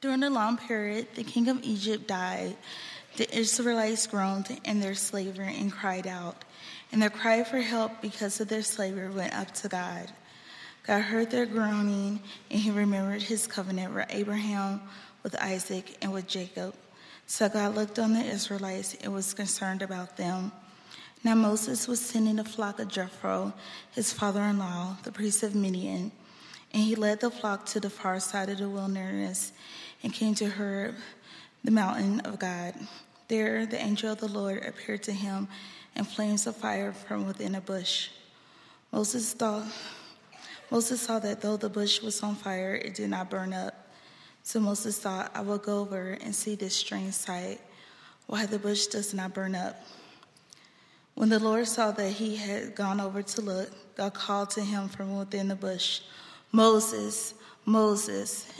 During a long period, the king of Egypt died. The Israelites groaned in their slavery and cried out, and their cry for help because of their slavery went up to God. God heard their groaning, and he remembered his covenant with Abraham, with Isaac, and with Jacob. So God looked on the Israelites and was concerned about them. Now Moses was sending a flock of Jethro, his father in law, the priest of Midian, and he led the flock to the far side of the wilderness and came to Horeb, the mountain of God. There the angel of the Lord appeared to him in flames of fire from within a bush. Moses thought Moses saw that though the bush was on fire, it did not burn up. So Moses thought, I will go over and see this strange sight, why the bush does not burn up. When the Lord saw that he had gone over to look, God called to him from within the bush, Moses, Moses.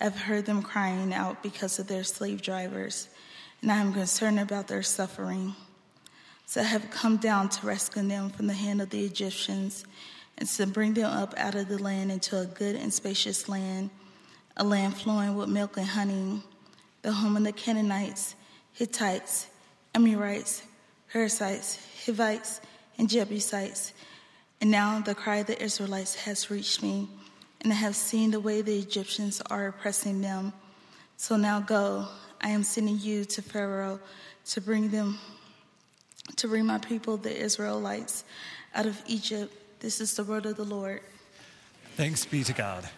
I've heard them crying out because of their slave drivers, and I am concerned about their suffering. So I have come down to rescue them from the hand of the Egyptians and to bring them up out of the land into a good and spacious land, a land flowing with milk and honey, the home of the Canaanites, Hittites, Amorites, Perizzites, Hivites, and Jebusites. And now the cry of the Israelites has reached me, and I have seen the way the Egyptians are oppressing them. So now go, I am sending you to Pharaoh to bring them, to bring my people, the Israelites, out of Egypt this is the word of the Lord. Thanks be to God.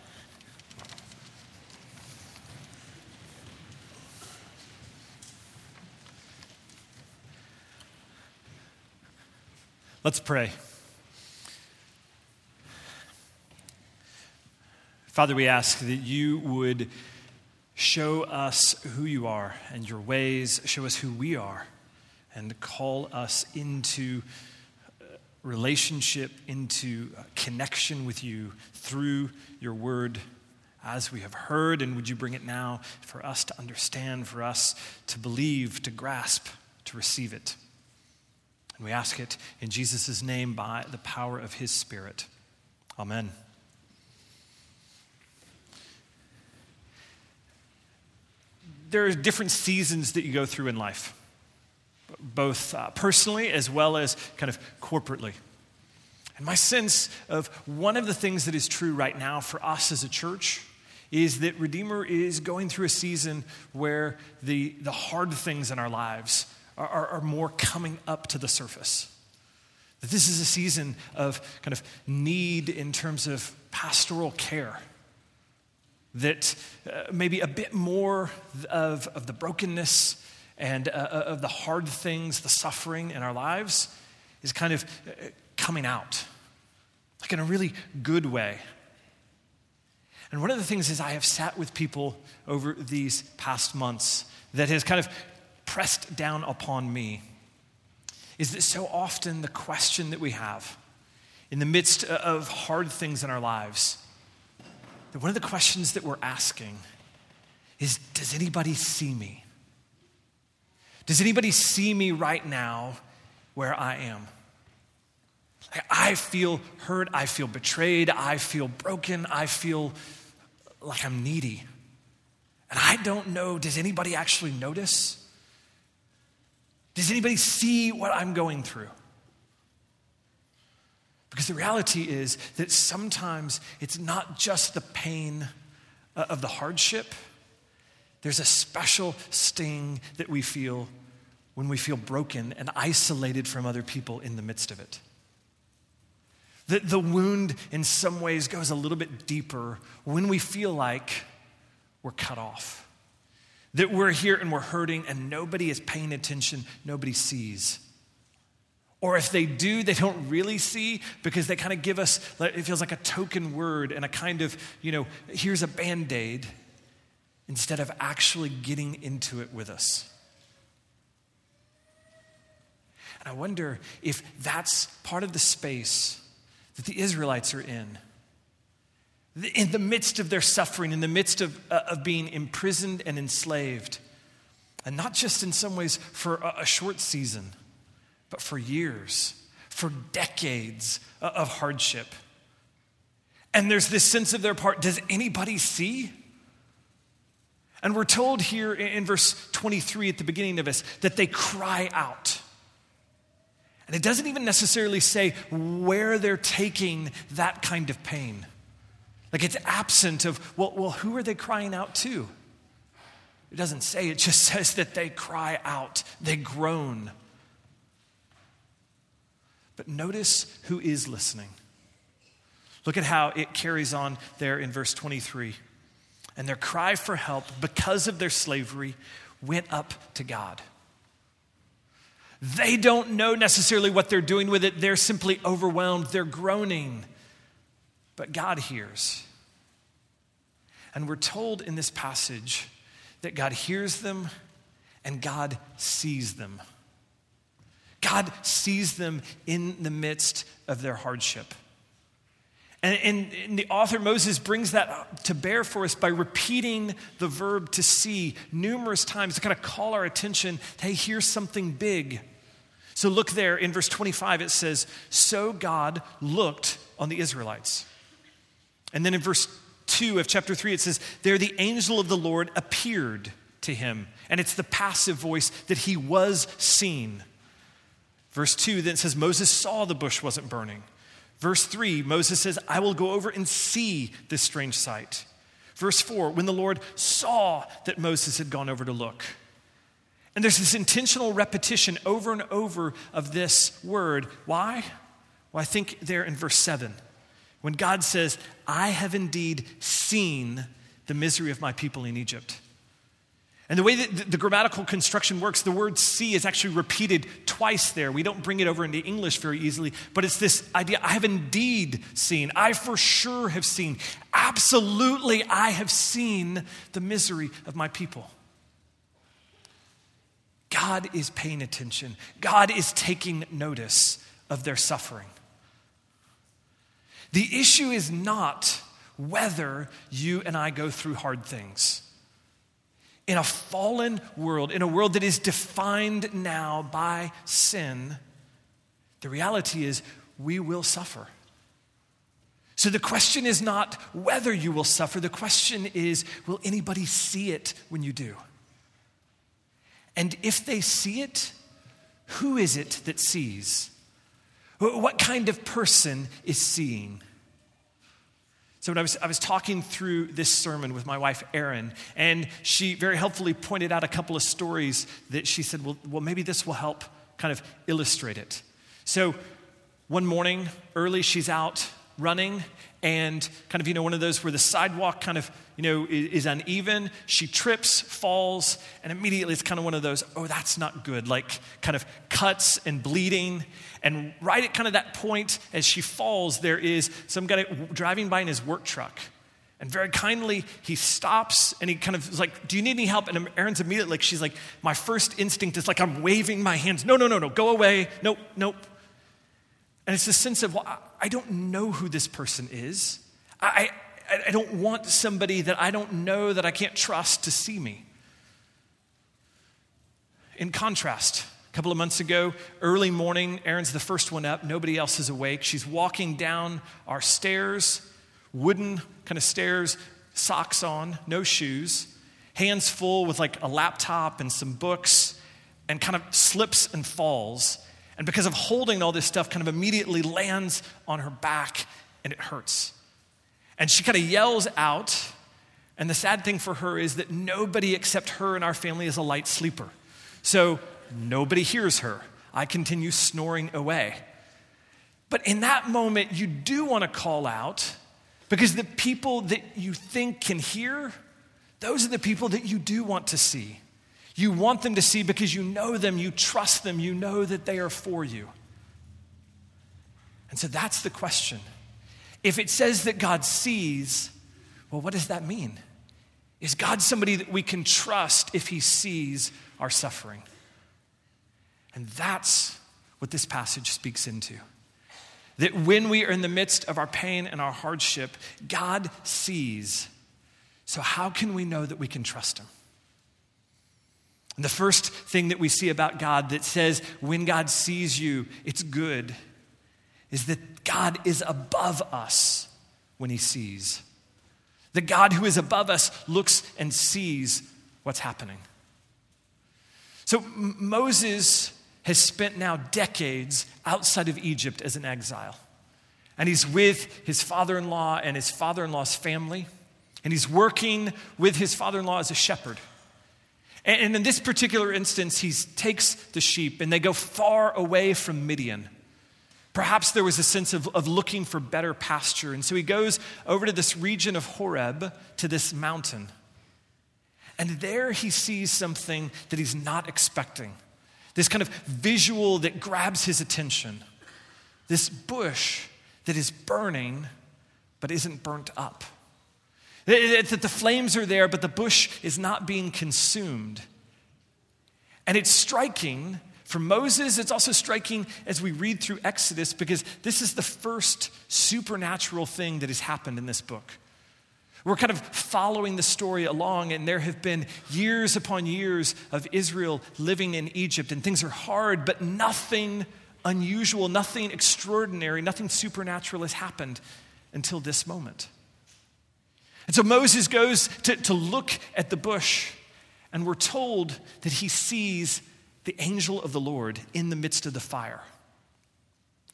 Let's pray. Father, we ask that you would show us who you are and your ways, show us who we are, and call us into uh, relationship, into uh, connection with you through your word as we have heard. And would you bring it now for us to understand, for us to believe, to grasp, to receive it? And we ask it in Jesus' name by the power of his Spirit. Amen. There are different seasons that you go through in life both uh, personally as well as kind of corporately. And my sense of one of the things that is true right now for us as a church is that Redeemer is going through a season where the, the hard things in our lives are, are, are more coming up to the surface. That this is a season of kind of need in terms of pastoral care that uh, maybe a bit more of, of the brokenness and uh, uh, of the hard things, the suffering in our lives is kind of uh, coming out, like in a really good way. And one of the things is, I have sat with people over these past months that has kind of pressed down upon me is that so often the question that we have in the midst of hard things in our lives, that one of the questions that we're asking is Does anybody see me? Does anybody see me right now where I am? I feel hurt. I feel betrayed. I feel broken. I feel like I'm needy. And I don't know, does anybody actually notice? Does anybody see what I'm going through? Because the reality is that sometimes it's not just the pain uh, of the hardship, there's a special sting that we feel when we feel broken and isolated from other people in the midst of it. The, the wound, in some ways, goes a little bit deeper when we feel like we're cut off. That we're here and we're hurting and nobody is paying attention, nobody sees. Or if they do, they don't really see because they kind of give us, it feels like a token word and a kind of, you know, here's a band aid instead of actually getting into it with us. And I wonder if that's part of the space that the Israelites are in. In the midst of their suffering, in the midst of, uh, of being imprisoned and enslaved, and not just in some ways for a, a short season, but for years, for decades of hardship. And there's this sense of their part does anybody see? And we're told here in verse 23 at the beginning of this that they cry out. And it doesn't even necessarily say where they're taking that kind of pain. Like it's absent of, well, well, who are they crying out to? It doesn't say, it just says that they cry out, they groan. But notice who is listening. Look at how it carries on there in verse 23. And their cry for help because of their slavery went up to God. They don't know necessarily what they're doing with it. They're simply overwhelmed. They're groaning. But God hears. And we're told in this passage that God hears them and God sees them. God sees them in the midst of their hardship. And, and, and, the author Moses brings that to bear for us by repeating the verb to see numerous times to kind of call our attention hey, here's something big. So look there in verse 25, it says, So God looked on the Israelites. And then in verse 2 of chapter 3, it says, There the angel of the Lord appeared to him. And it's the passive voice that he was seen. Verse 2 then says, Moses saw the bush wasn't burning. Verse 3, Moses says, I will go over and see this strange sight. Verse 4, when the Lord saw that Moses had gone over to look. And there's this intentional repetition over and over of this word. Why? Well, I think there in verse 7, when God says, I have indeed seen the misery of my people in Egypt. And the way that the grammatical construction works, the word see is actually repeated twice there. We don't bring it over into English very easily, but it's this idea I have indeed seen. I for sure have seen. Absolutely, I have seen the misery of my people. God is paying attention, God is taking notice of their suffering. The issue is not whether you and I go through hard things in a fallen world, in a world that is defined now by sin, the reality is we will suffer. So the question is not whether you will suffer, the question is will anybody see it when you do? And if they see it, who is it that sees? What kind of person is seeing? So, when I was, I was talking through this sermon with my wife, Erin, and she very helpfully pointed out a couple of stories that she said, well, well, maybe this will help kind of illustrate it. So, one morning early, she's out running, and kind of, you know, one of those where the sidewalk kind of, you know, is, uneven. She trips, falls, and immediately it's kind of one of those, oh, that's not good, like kind of cuts and bleeding. And right at kind of that point, as she falls, there is some guy driving by in his work truck. And very kindly, he stops and he kind of is like, Do you need any help? And Erin's immediately like, She's like, My first instinct is like, I'm waving my hands. No, no, no, no, go away. Nope, nope. And it's this sense of, well, I don't know who this person is. I, I, I don't want somebody that I don't know that I can't trust to see me. In contrast, a couple of months ago, early morning, Erin's the first one up. Nobody else is awake. She's walking down our stairs, wooden kind of stairs, socks on, no shoes, hands full with like a laptop and some books, and kind of slips and falls and because of holding all this stuff, kind of immediately lands on her back and it hurts. And she kind of yells out. And the sad thing for her is that nobody except her and our family is a light sleeper. So nobody hears her. I continue snoring away. But in that moment, you do want to call out because the people that you think can hear, those are the people that you do want to see. You want them to see because you know them, you trust them, you know that they are for you. And so that's the question. If it says that God sees, well, what does that mean? Is God somebody that we can trust if he sees our suffering? And that's what this passage speaks into. That when we are in the midst of our pain and our hardship, God sees. So, how can we know that we can trust him? And the first thing that we see about God that says when God sees you, it's good, is that God is above us when he sees. The God who is above us looks and sees what's happening. So Moses has spent now decades outside of Egypt as an exile. And he's with his father in law and his father in law's family. And he's working with his father in law as a shepherd. And in this particular instance, he takes the sheep and they go far away from Midian. Perhaps there was a sense of, of looking for better pasture. And so he goes over to this region of Horeb, to this mountain. And there he sees something that he's not expecting this kind of visual that grabs his attention. This bush that is burning but isn't burnt up. That the flames are there, but the bush is not being consumed. And it's striking for Moses, it's also striking as we read through Exodus because this is the first supernatural thing that has happened in this book. We're kind of following the story along, and there have been years upon years of Israel living in Egypt, and things are hard, but nothing unusual, nothing extraordinary, nothing supernatural has happened until this moment. And so Moses goes to, to look at the bush, and we're told that he sees the angel of the Lord in the midst of the fire.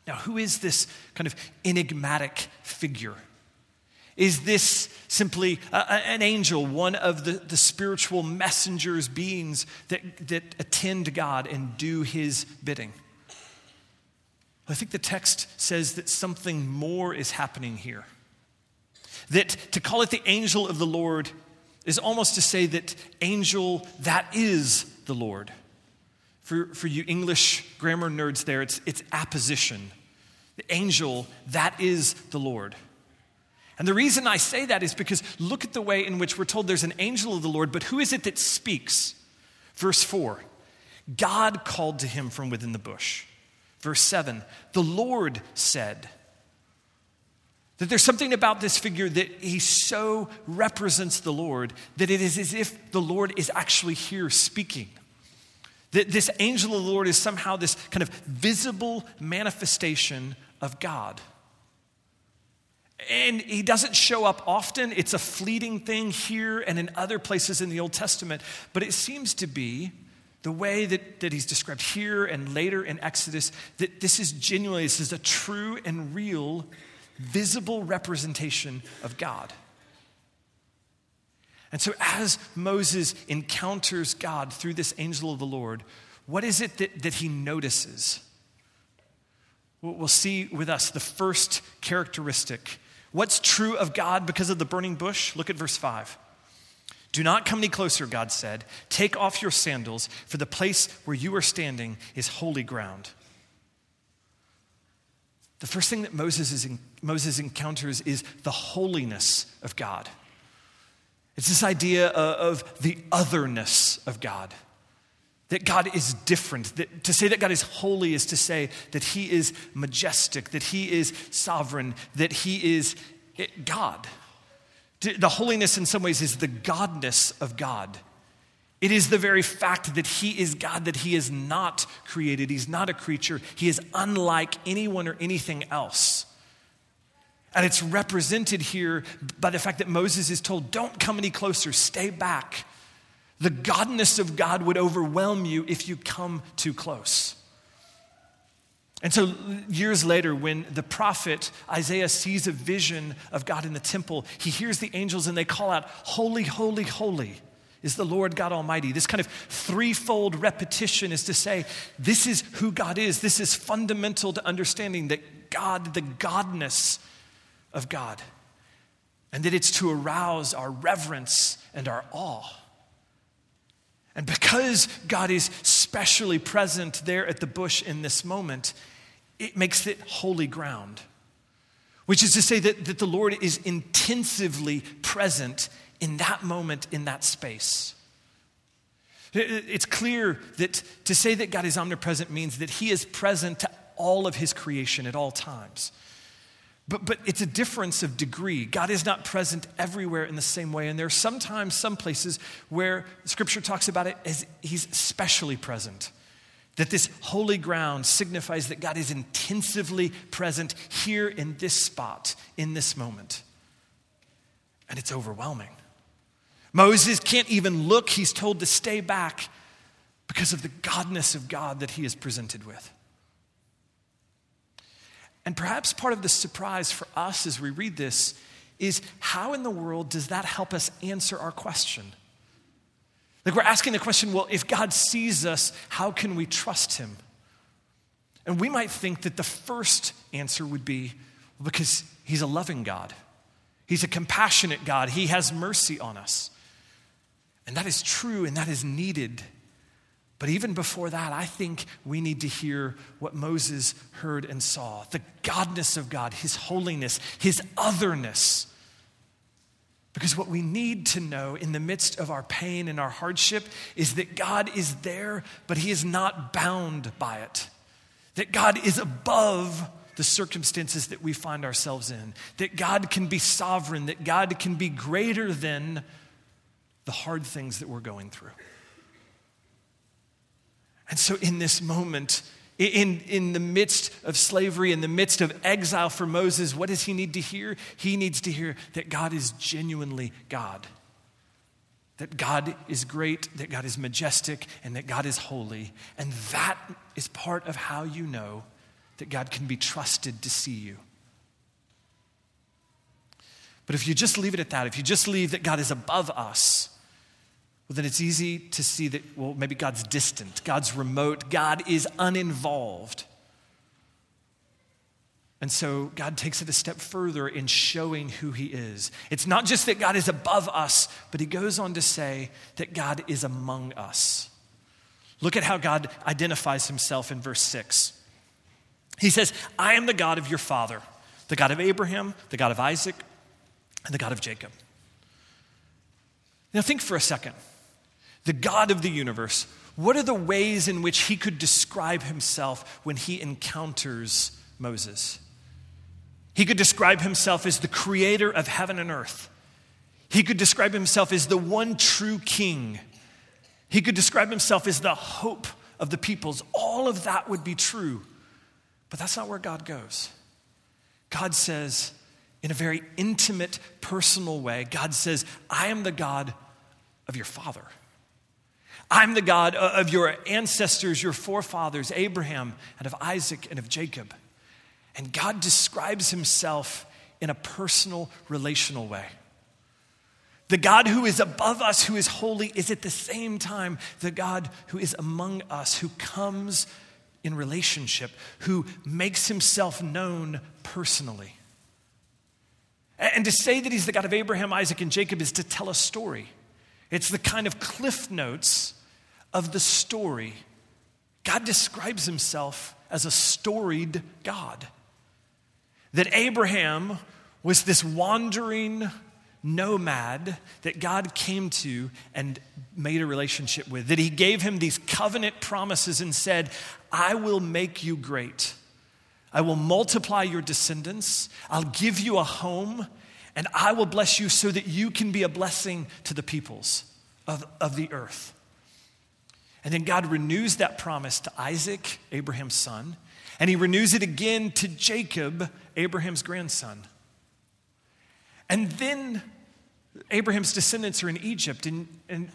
Now, who is this kind of enigmatic figure? Is this simply a, an angel, one of the, the spiritual messengers, beings that, that attend God and do his bidding? I think the text says that something more is happening here. That to call it the angel of the Lord is almost to say that angel that is the Lord. For, for you English grammar nerds there, it's, it's apposition. The angel, that is the Lord. And the reason I say that is because look at the way in which we're told there's an angel of the Lord, but who is it that speaks? Verse 4 God called to him from within the bush. Verse 7 The Lord said, that there's something about this figure that he so represents the Lord that it is as if the Lord is actually here speaking. That this angel of the Lord is somehow this kind of visible manifestation of God. And he doesn't show up often. It's a fleeting thing here and in other places in the Old Testament. But it seems to be the way that, that he's described here and later in Exodus that this is genuinely, this is a true and real, visible representation of God. And so, as Moses encounters God through this angel of the Lord, what is it that, that he notices? We'll see with us the first characteristic. What's true of God because of the burning bush? Look at verse 5. Do not come any closer, God said. Take off your sandals, for the place where you are standing is holy ground. The first thing that Moses, is in, Moses encounters is the holiness of God. It's this idea of, of the otherness of God. That God is different. That, to say that God is holy is to say that He is majestic, that He is sovereign, that He is eh, God. The holiness, in some ways, is the godness of God. It is the very fact that He is God, that He is not created, He's not a creature, He is unlike anyone or anything else. And it's represented here by the fact that Moses is told, don't come any closer, stay back. The godness of God would overwhelm you if you come too close. And so, years later, when the prophet Isaiah sees a vision of God in the temple, he hears the angels and they call out, Holy, holy, holy is the Lord God Almighty. This kind of threefold repetition is to say, this is who God is. This is fundamental to understanding that God, the godness of God, and that it's to arouse our reverence and our awe. And because God is specially present there at the bush in this moment, it makes it holy ground, which is to say that, that the Lord is intensively present in that moment, in that space. It's clear that to say that God is omnipresent means that He is present to all of His creation at all times. But, but it's a difference of degree. God is not present everywhere in the same way. And there are sometimes some places where Scripture talks about it as He's specially present. That this holy ground signifies that God is intensively present here in this spot, in this moment. And it's overwhelming. Moses can't even look, he's told to stay back because of the godness of God that he is presented with. And perhaps part of the surprise for us as we read this is how in the world does that help us answer our question? Like we're asking the question well, if God sees us, how can we trust him? And we might think that the first answer would be well, because he's a loving God, he's a compassionate God, he has mercy on us. And that is true and that is needed. But even before that, I think we need to hear what Moses heard and saw the godness of God, his holiness, his otherness. Because what we need to know in the midst of our pain and our hardship is that God is there, but he is not bound by it. That God is above the circumstances that we find ourselves in. That God can be sovereign, that God can be greater than the hard things that we're going through. And so, in this moment, in, in the midst of slavery, in the midst of exile for Moses, what does he need to hear? He needs to hear that God is genuinely God. That God is great, that God is majestic, and that God is holy. And that is part of how you know that God can be trusted to see you. But if you just leave it at that, if you just leave that God is above us, well, then it's easy to see that, well, maybe God's distant, God's remote, God is uninvolved. And so God takes it a step further in showing who He is. It's not just that God is above us, but He goes on to say that God is among us. Look at how God identifies Himself in verse 6. He says, I am the God of your father, the God of Abraham, the God of Isaac, and the God of Jacob. Now, think for a second the God of the universe, what are the ways in which he could describe himself when he encounters Moses? He could describe himself as the creator of heaven and earth. He could describe himself as the one true king. He could describe himself as the hope of the peoples. All of that would be true. But that's not where God goes. God says, in a very intimate, personal way, God says, I am the God of your father. I'm the God of your ancestors, your forefathers, Abraham, and of Isaac and of Jacob. And God describes himself in a personal, relational way. The God who is above us, who is holy, is at the same time the God who is among us, who comes in relationship, who makes himself known personally. And to say that he's the God of Abraham, Isaac, and Jacob is to tell a story. It's the kind of cliff notes of the story. God describes himself as a storied God. That Abraham was this wandering nomad that God came to and made a relationship with. That he gave him these covenant promises and said, I will make you great. I will multiply your descendants. I'll give you a home, and I will bless you so that you can be a blessing to the peoples of, of the earth. And then God renews that promise to Isaac, Abraham's son, and he renews it again to Jacob, Abraham's grandson. And then Abraham's descendants are in Egypt, and, and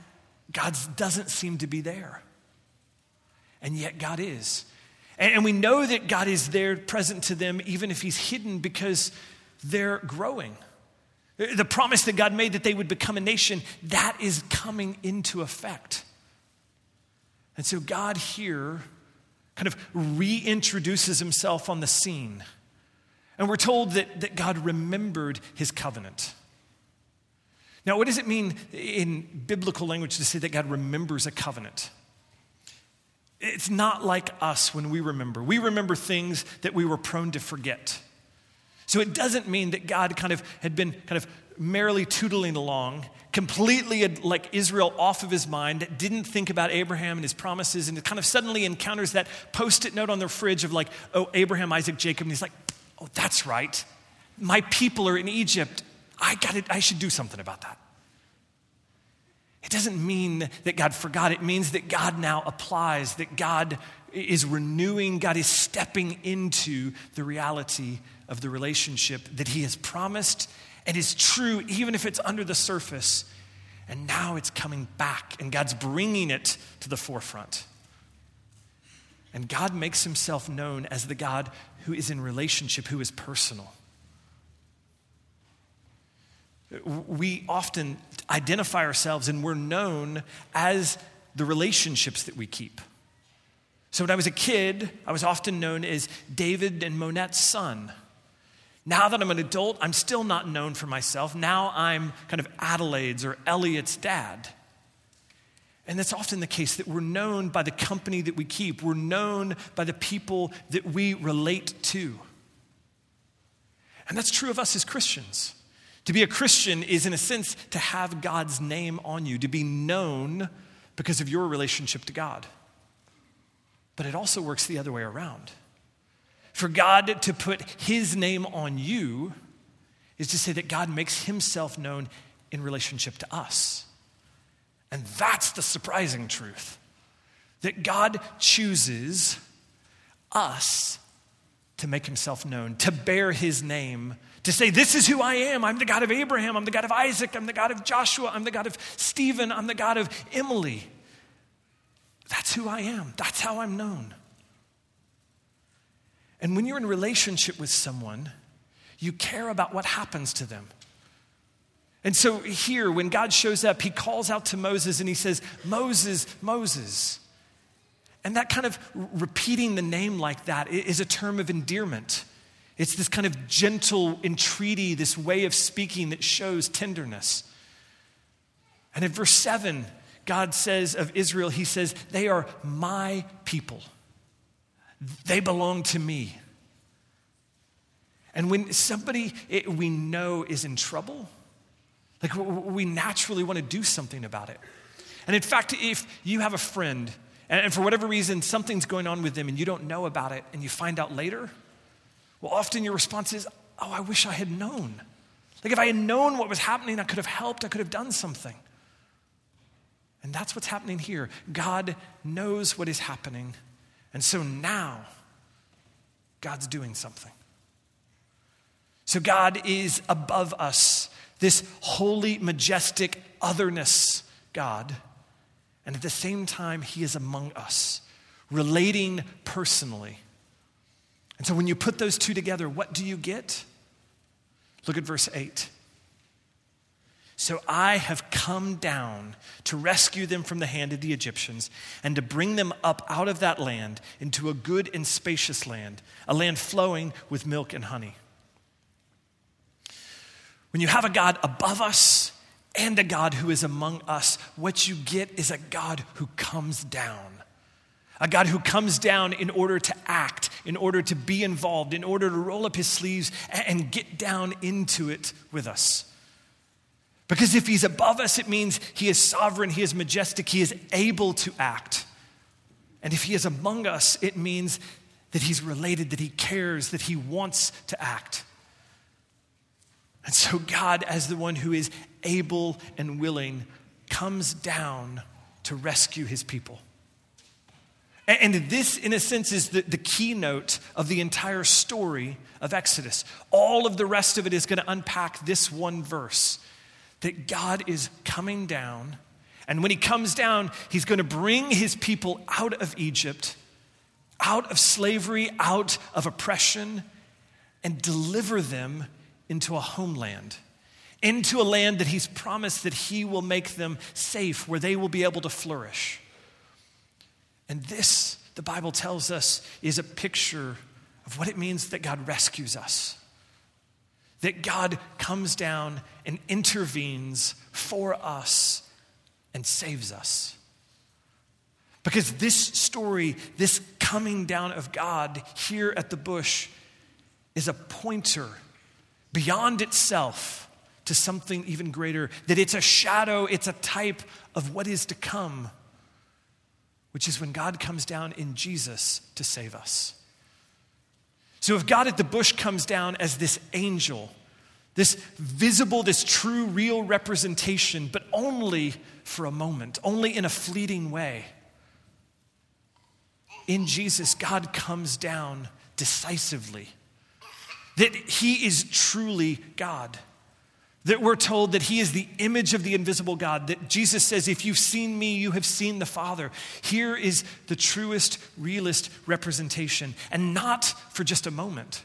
God doesn't seem to be there. And yet God is. And, and we know that God is there present to them, even if he's hidden, because they're growing. The promise that God made that they would become a nation, that is coming into effect. And so God here kind of reintroduces himself on the scene. And we're told that, that God remembered his covenant. Now, what does it mean in biblical language to say that God remembers a covenant? It's not like us when we remember. We remember things that we were prone to forget. So it doesn't mean that God kind of had been kind of merrily tootling along, completely like Israel off of his mind, didn't think about Abraham and his promises, and kind of suddenly encounters that post it note on their fridge of like, oh, Abraham, Isaac, Jacob. And he's like, oh, that's right. My people are in Egypt. I got it. I should do something about that. It doesn't mean that God forgot. It means that God now applies, that God is renewing, God is stepping into the reality of the relationship that He has promised and is true, even if it's under the surface. And now it's coming back, and God's bringing it to the forefront. And God makes Himself known as the God who is in relationship, who is personal. We often identify ourselves and we're known as the relationships that we keep. So when I was a kid, I was often known as David and Monette's son. Now that I'm an adult, I'm still not known for myself. Now I'm kind of Adelaide's or Elliot's dad. And that's often the case that we're known by the company that we keep, we're known by the people that we relate to. And that's true of us as Christians. To be a Christian is, in a sense, to have God's name on you, to be known because of your relationship to God. But it also works the other way around. For God to put his name on you is to say that God makes himself known in relationship to us. And that's the surprising truth that God chooses us to make himself known, to bear his name to say, This is who I am. I'm the God of Abraham. I'm the God of Isaac. I'm the God of Joshua. I'm the God of Stephen. I'm the God of Emily. That's who I am. That's how I'm known. And when you're in relationship with someone, you care about what happens to them. And so here, when God shows up, he calls out to Moses and he says, Moses, Moses. And that kind of repeating the name like that is a term of endearment. It's this kind of gentle entreaty, this way of speaking that shows tenderness. And in verse 7, God says of Israel, He says, They are my people, they belong to me. And when somebody we know is in trouble, like we naturally want to do something about it. And in fact, if you have a friend, and for whatever reason something's going on with them and you don't know about it, and you find out later, well, often your response is, Oh, I wish I had known. Like if I had known what was happening, I could have helped, I could have done something. And that's what's happening here. God knows what is happening. And so now, God's doing something. So God is above us, this holy, majestic otherness God. And at the same time, He is among us, relating personally. And so when you put those two together, what do you get? Look at verse 8. So I have come down to rescue them from the hand of the Egyptians and to bring them up out of that land into a good and spacious land, a land flowing with milk and honey. When you have a God above us and a God who is among us, what you get is a God who comes down a God who comes down in order to act, in order to be involved, in order to roll up his sleeves and get down into it with us. Because if he's above us, it means he is sovereign, he is majestic, he is able to act. And if he is among us, it means that he's related, that he cares, that he wants to act. And so, God, as the one who is able and willing, comes down to rescue his people. And this, in a sense, is the, the keynote of the entire story of Exodus. All of the rest of it is going to unpack this one verse that God is coming down. And when he comes down, he's going to bring his people out of Egypt, out of slavery, out of oppression, and deliver them into a homeland, into a land that he's promised that he will make them safe, where they will be able to flourish. And this, the Bible tells us, is a picture of what it means that God rescues us. That God comes down and intervenes for us and saves us. Because this story, this coming down of God here at the bush, is a pointer beyond itself to something even greater, that it's a shadow, it's a type of what is to come, which is when God comes down in Jesus to save us. So if God at the bush comes down as this angel, this visible, this true, real representation, but only for a moment, only in a fleeting way. In Jesus, God comes down decisively. That He is truly God. That we're told that He is the image of the invisible God. That Jesus says, If you've seen me, you have seen the Father. Here is the truest, realist representation, and not for just a moment.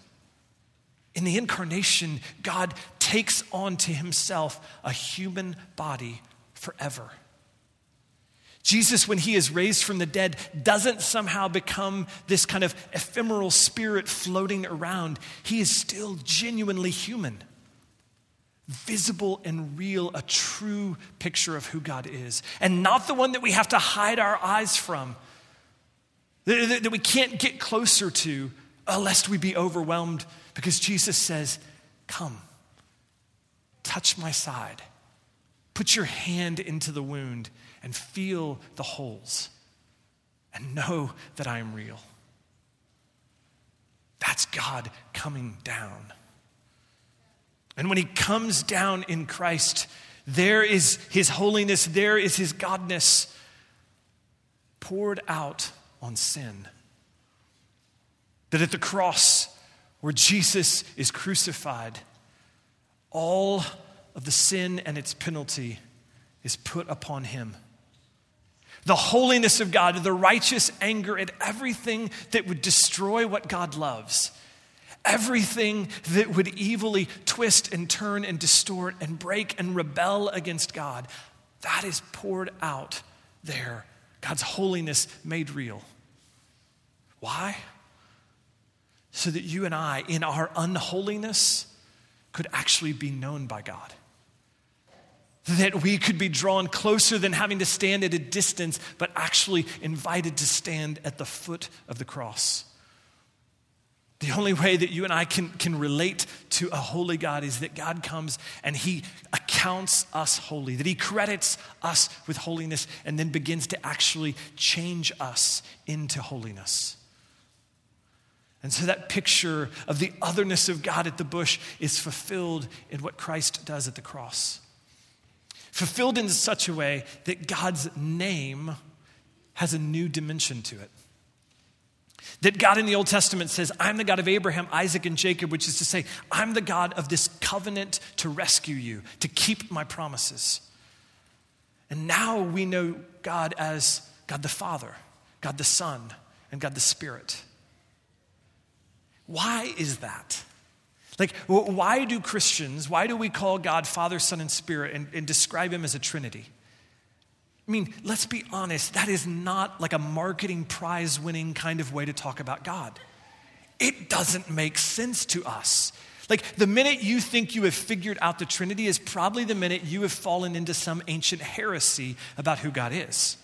In the incarnation, God takes on to himself a human body forever. Jesus, when he is raised from the dead, doesn't somehow become this kind of ephemeral spirit floating around. He is still genuinely human, visible and real, a true picture of who God is, and not the one that we have to hide our eyes from, that, we can't get closer to, uh, lest we be overwhelmed because Jesus says, Come, touch my side, put your hand into the wound, and feel the holes, and know that I am real. That's God coming down. And when he comes down in Christ, there is his holiness, there is his godness poured out on sin. That at the cross, where Jesus is crucified, all of the sin and its penalty is put upon him. The holiness of God, the righteous anger at everything that would destroy what God loves, everything that would evilly twist and turn and distort and break and rebel against God, that is poured out there. God's holiness made real. Why? so that you and I, in our unholiness, could actually be known by God. That we could be drawn closer than having to stand at a distance, but actually invited to stand at the foot of the cross. The only way that you and I can, can relate to a holy God is that God comes and He accounts us holy, that He credits us with holiness, and then begins to actually change us into holiness. And so that picture of the otherness of God at the bush is fulfilled in what Christ does at the cross. Fulfilled in such a way that God's name has a new dimension to it. That God in the Old Testament says, I'm the God of Abraham, Isaac, and Jacob, which is to say, I'm the God of this covenant to rescue you, to keep my promises. And now we know God as God the Father, God the Son, and God the Spirit. Why is that? Like, why do Christians, why do we call God Father, Son, and Spirit and, and, describe Him as a Trinity? I mean, let's be honest, that is not like a marketing prize winning kind of way to talk about God. It doesn't make sense to us. Like, the minute you think you have figured out the Trinity is probably the minute you have fallen into some ancient heresy about who God is.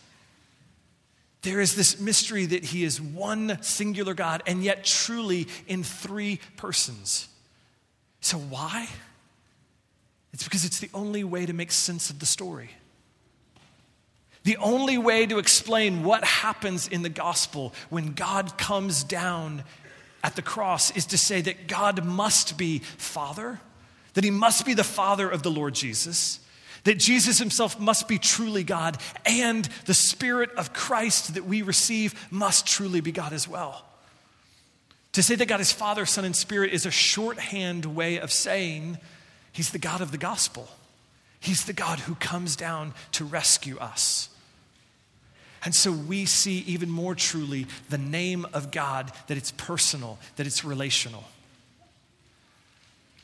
There is this mystery that he is one singular God and yet truly in three persons. So, why? It's because it's the only way to make sense of the story. The only way to explain what happens in the gospel when God comes down at the cross is to say that God must be Father, that He must be the Father of the Lord Jesus, that Jesus himself must be truly God, and the Spirit of Christ that we receive must truly be God as well. To say that God is Father, Son, and Spirit is a shorthand way of saying He's the God of the gospel. He's the God who comes down to rescue us. And so we see even more truly the name of God, that it's personal, that it's relational.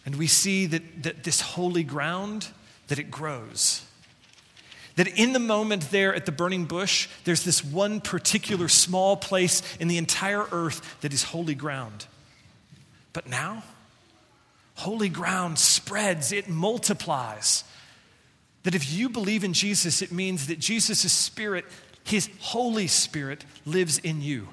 And we see that, that this holy ground that it grows. That in the moment there at the burning bush, there's this one particular small place in the entire earth that is holy ground. But now, holy ground spreads, it multiplies. That if you believe in Jesus, it means that Jesus' Spirit, His Holy Spirit, lives in you.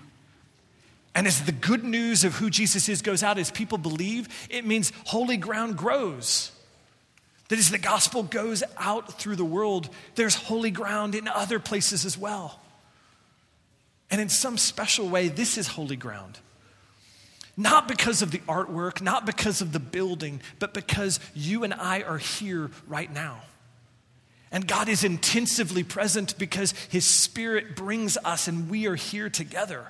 And as the good news of who Jesus is goes out, as people believe, it means holy ground grows. That as the gospel goes out through the world, there's holy ground in other places as well. And in some special way, this is holy ground. Not because of the artwork, not because of the building, but because you and I are here right now. And God is intensively present because His Spirit brings us and we are here together.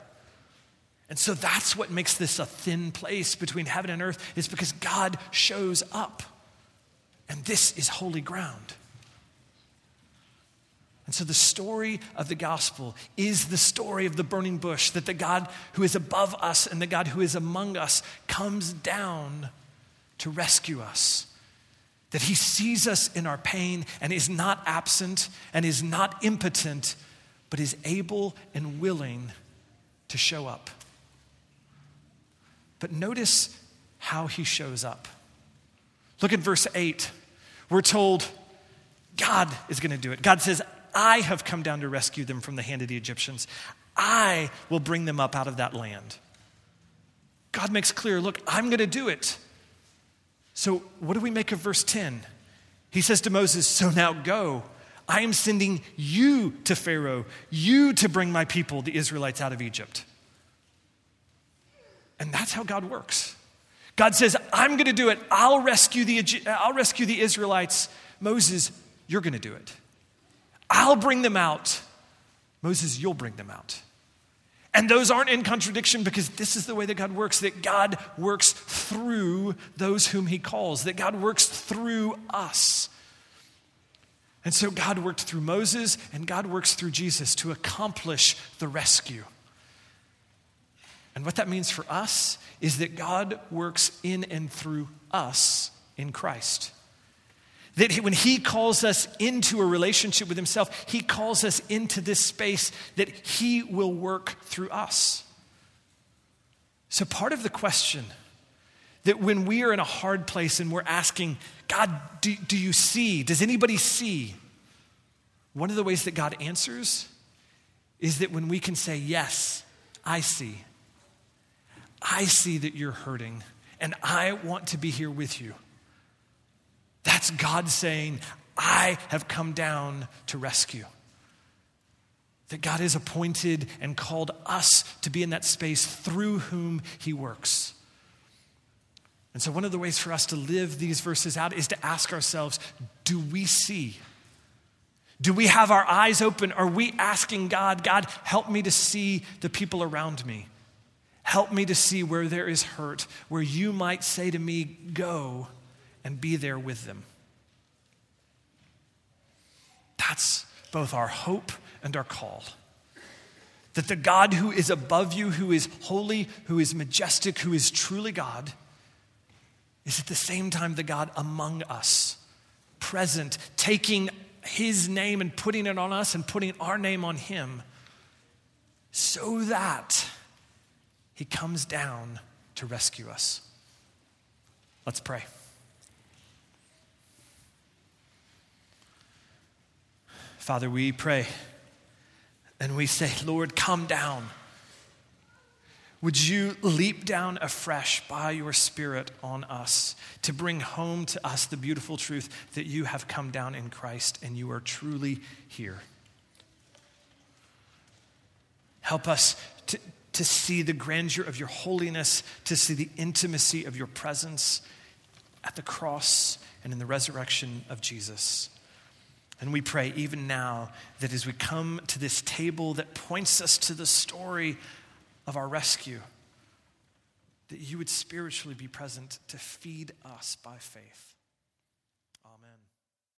And so that's what makes this a thin place between heaven and earth, is because God shows up. And this is holy ground. And so the story of the gospel is the story of the burning bush that the God who is above us and the God who is among us comes down to rescue us. That he sees us in our pain and is not absent and is not impotent, but is able and willing to show up. But notice how he shows up. Look at verse 8. We're told God is going to do it. God says, I have come down to rescue them from the hand of the Egyptians. I will bring them up out of that land. God makes clear, look, I'm going to do it. So, what do we make of verse 10? He says to Moses, So now go. I am sending you to Pharaoh, you to bring my people, the Israelites, out of Egypt. And that's how God works. God says, I'm going to do it. I'll rescue the, I'll rescue the Israelites. Moses, you're going to do it. I'll bring them out. Moses, you'll bring them out. And those aren't in contradiction because this is the way that God works that God works through those whom He calls, that God works through us. And so God worked through Moses and God works through Jesus to accomplish the rescue. And what that means for us is that God works in and through us in Christ. That when He calls us into a relationship with Himself, He calls us into this space that He will work through us. So, part of the question that when we are in a hard place and we're asking, God, do, do you see? Does anybody see? One of the ways that God answers is that when we can say, Yes, I see. I see that you're hurting, and I want to be here with you. That's God saying, I have come down to rescue. That God has appointed and called us to be in that space through whom He works. And so, one of the ways for us to live these verses out is to ask ourselves do we see? Do we have our eyes open? Are we asking God, God, help me to see the people around me? Help me to see where there is hurt, where you might say to me, go and be there with them. That's both our hope and our call. That the God who is above you, who is holy, who is majestic, who is truly God, is at the same time the God among us, present, taking his name and putting it on us and putting our name on him, so that he comes down to rescue us. Let's pray. Father, we pray and we say, Lord, come down. Would you leap down afresh by your Spirit on us to bring home to us the beautiful truth that you have come down in Christ and you are truly here? Help us to, to see the grandeur of your holiness, to see the intimacy of your presence at the cross and in the resurrection of Jesus. And we pray even now that as we come to this table that points us to the story of our rescue, that you would spiritually be present to feed us by faith.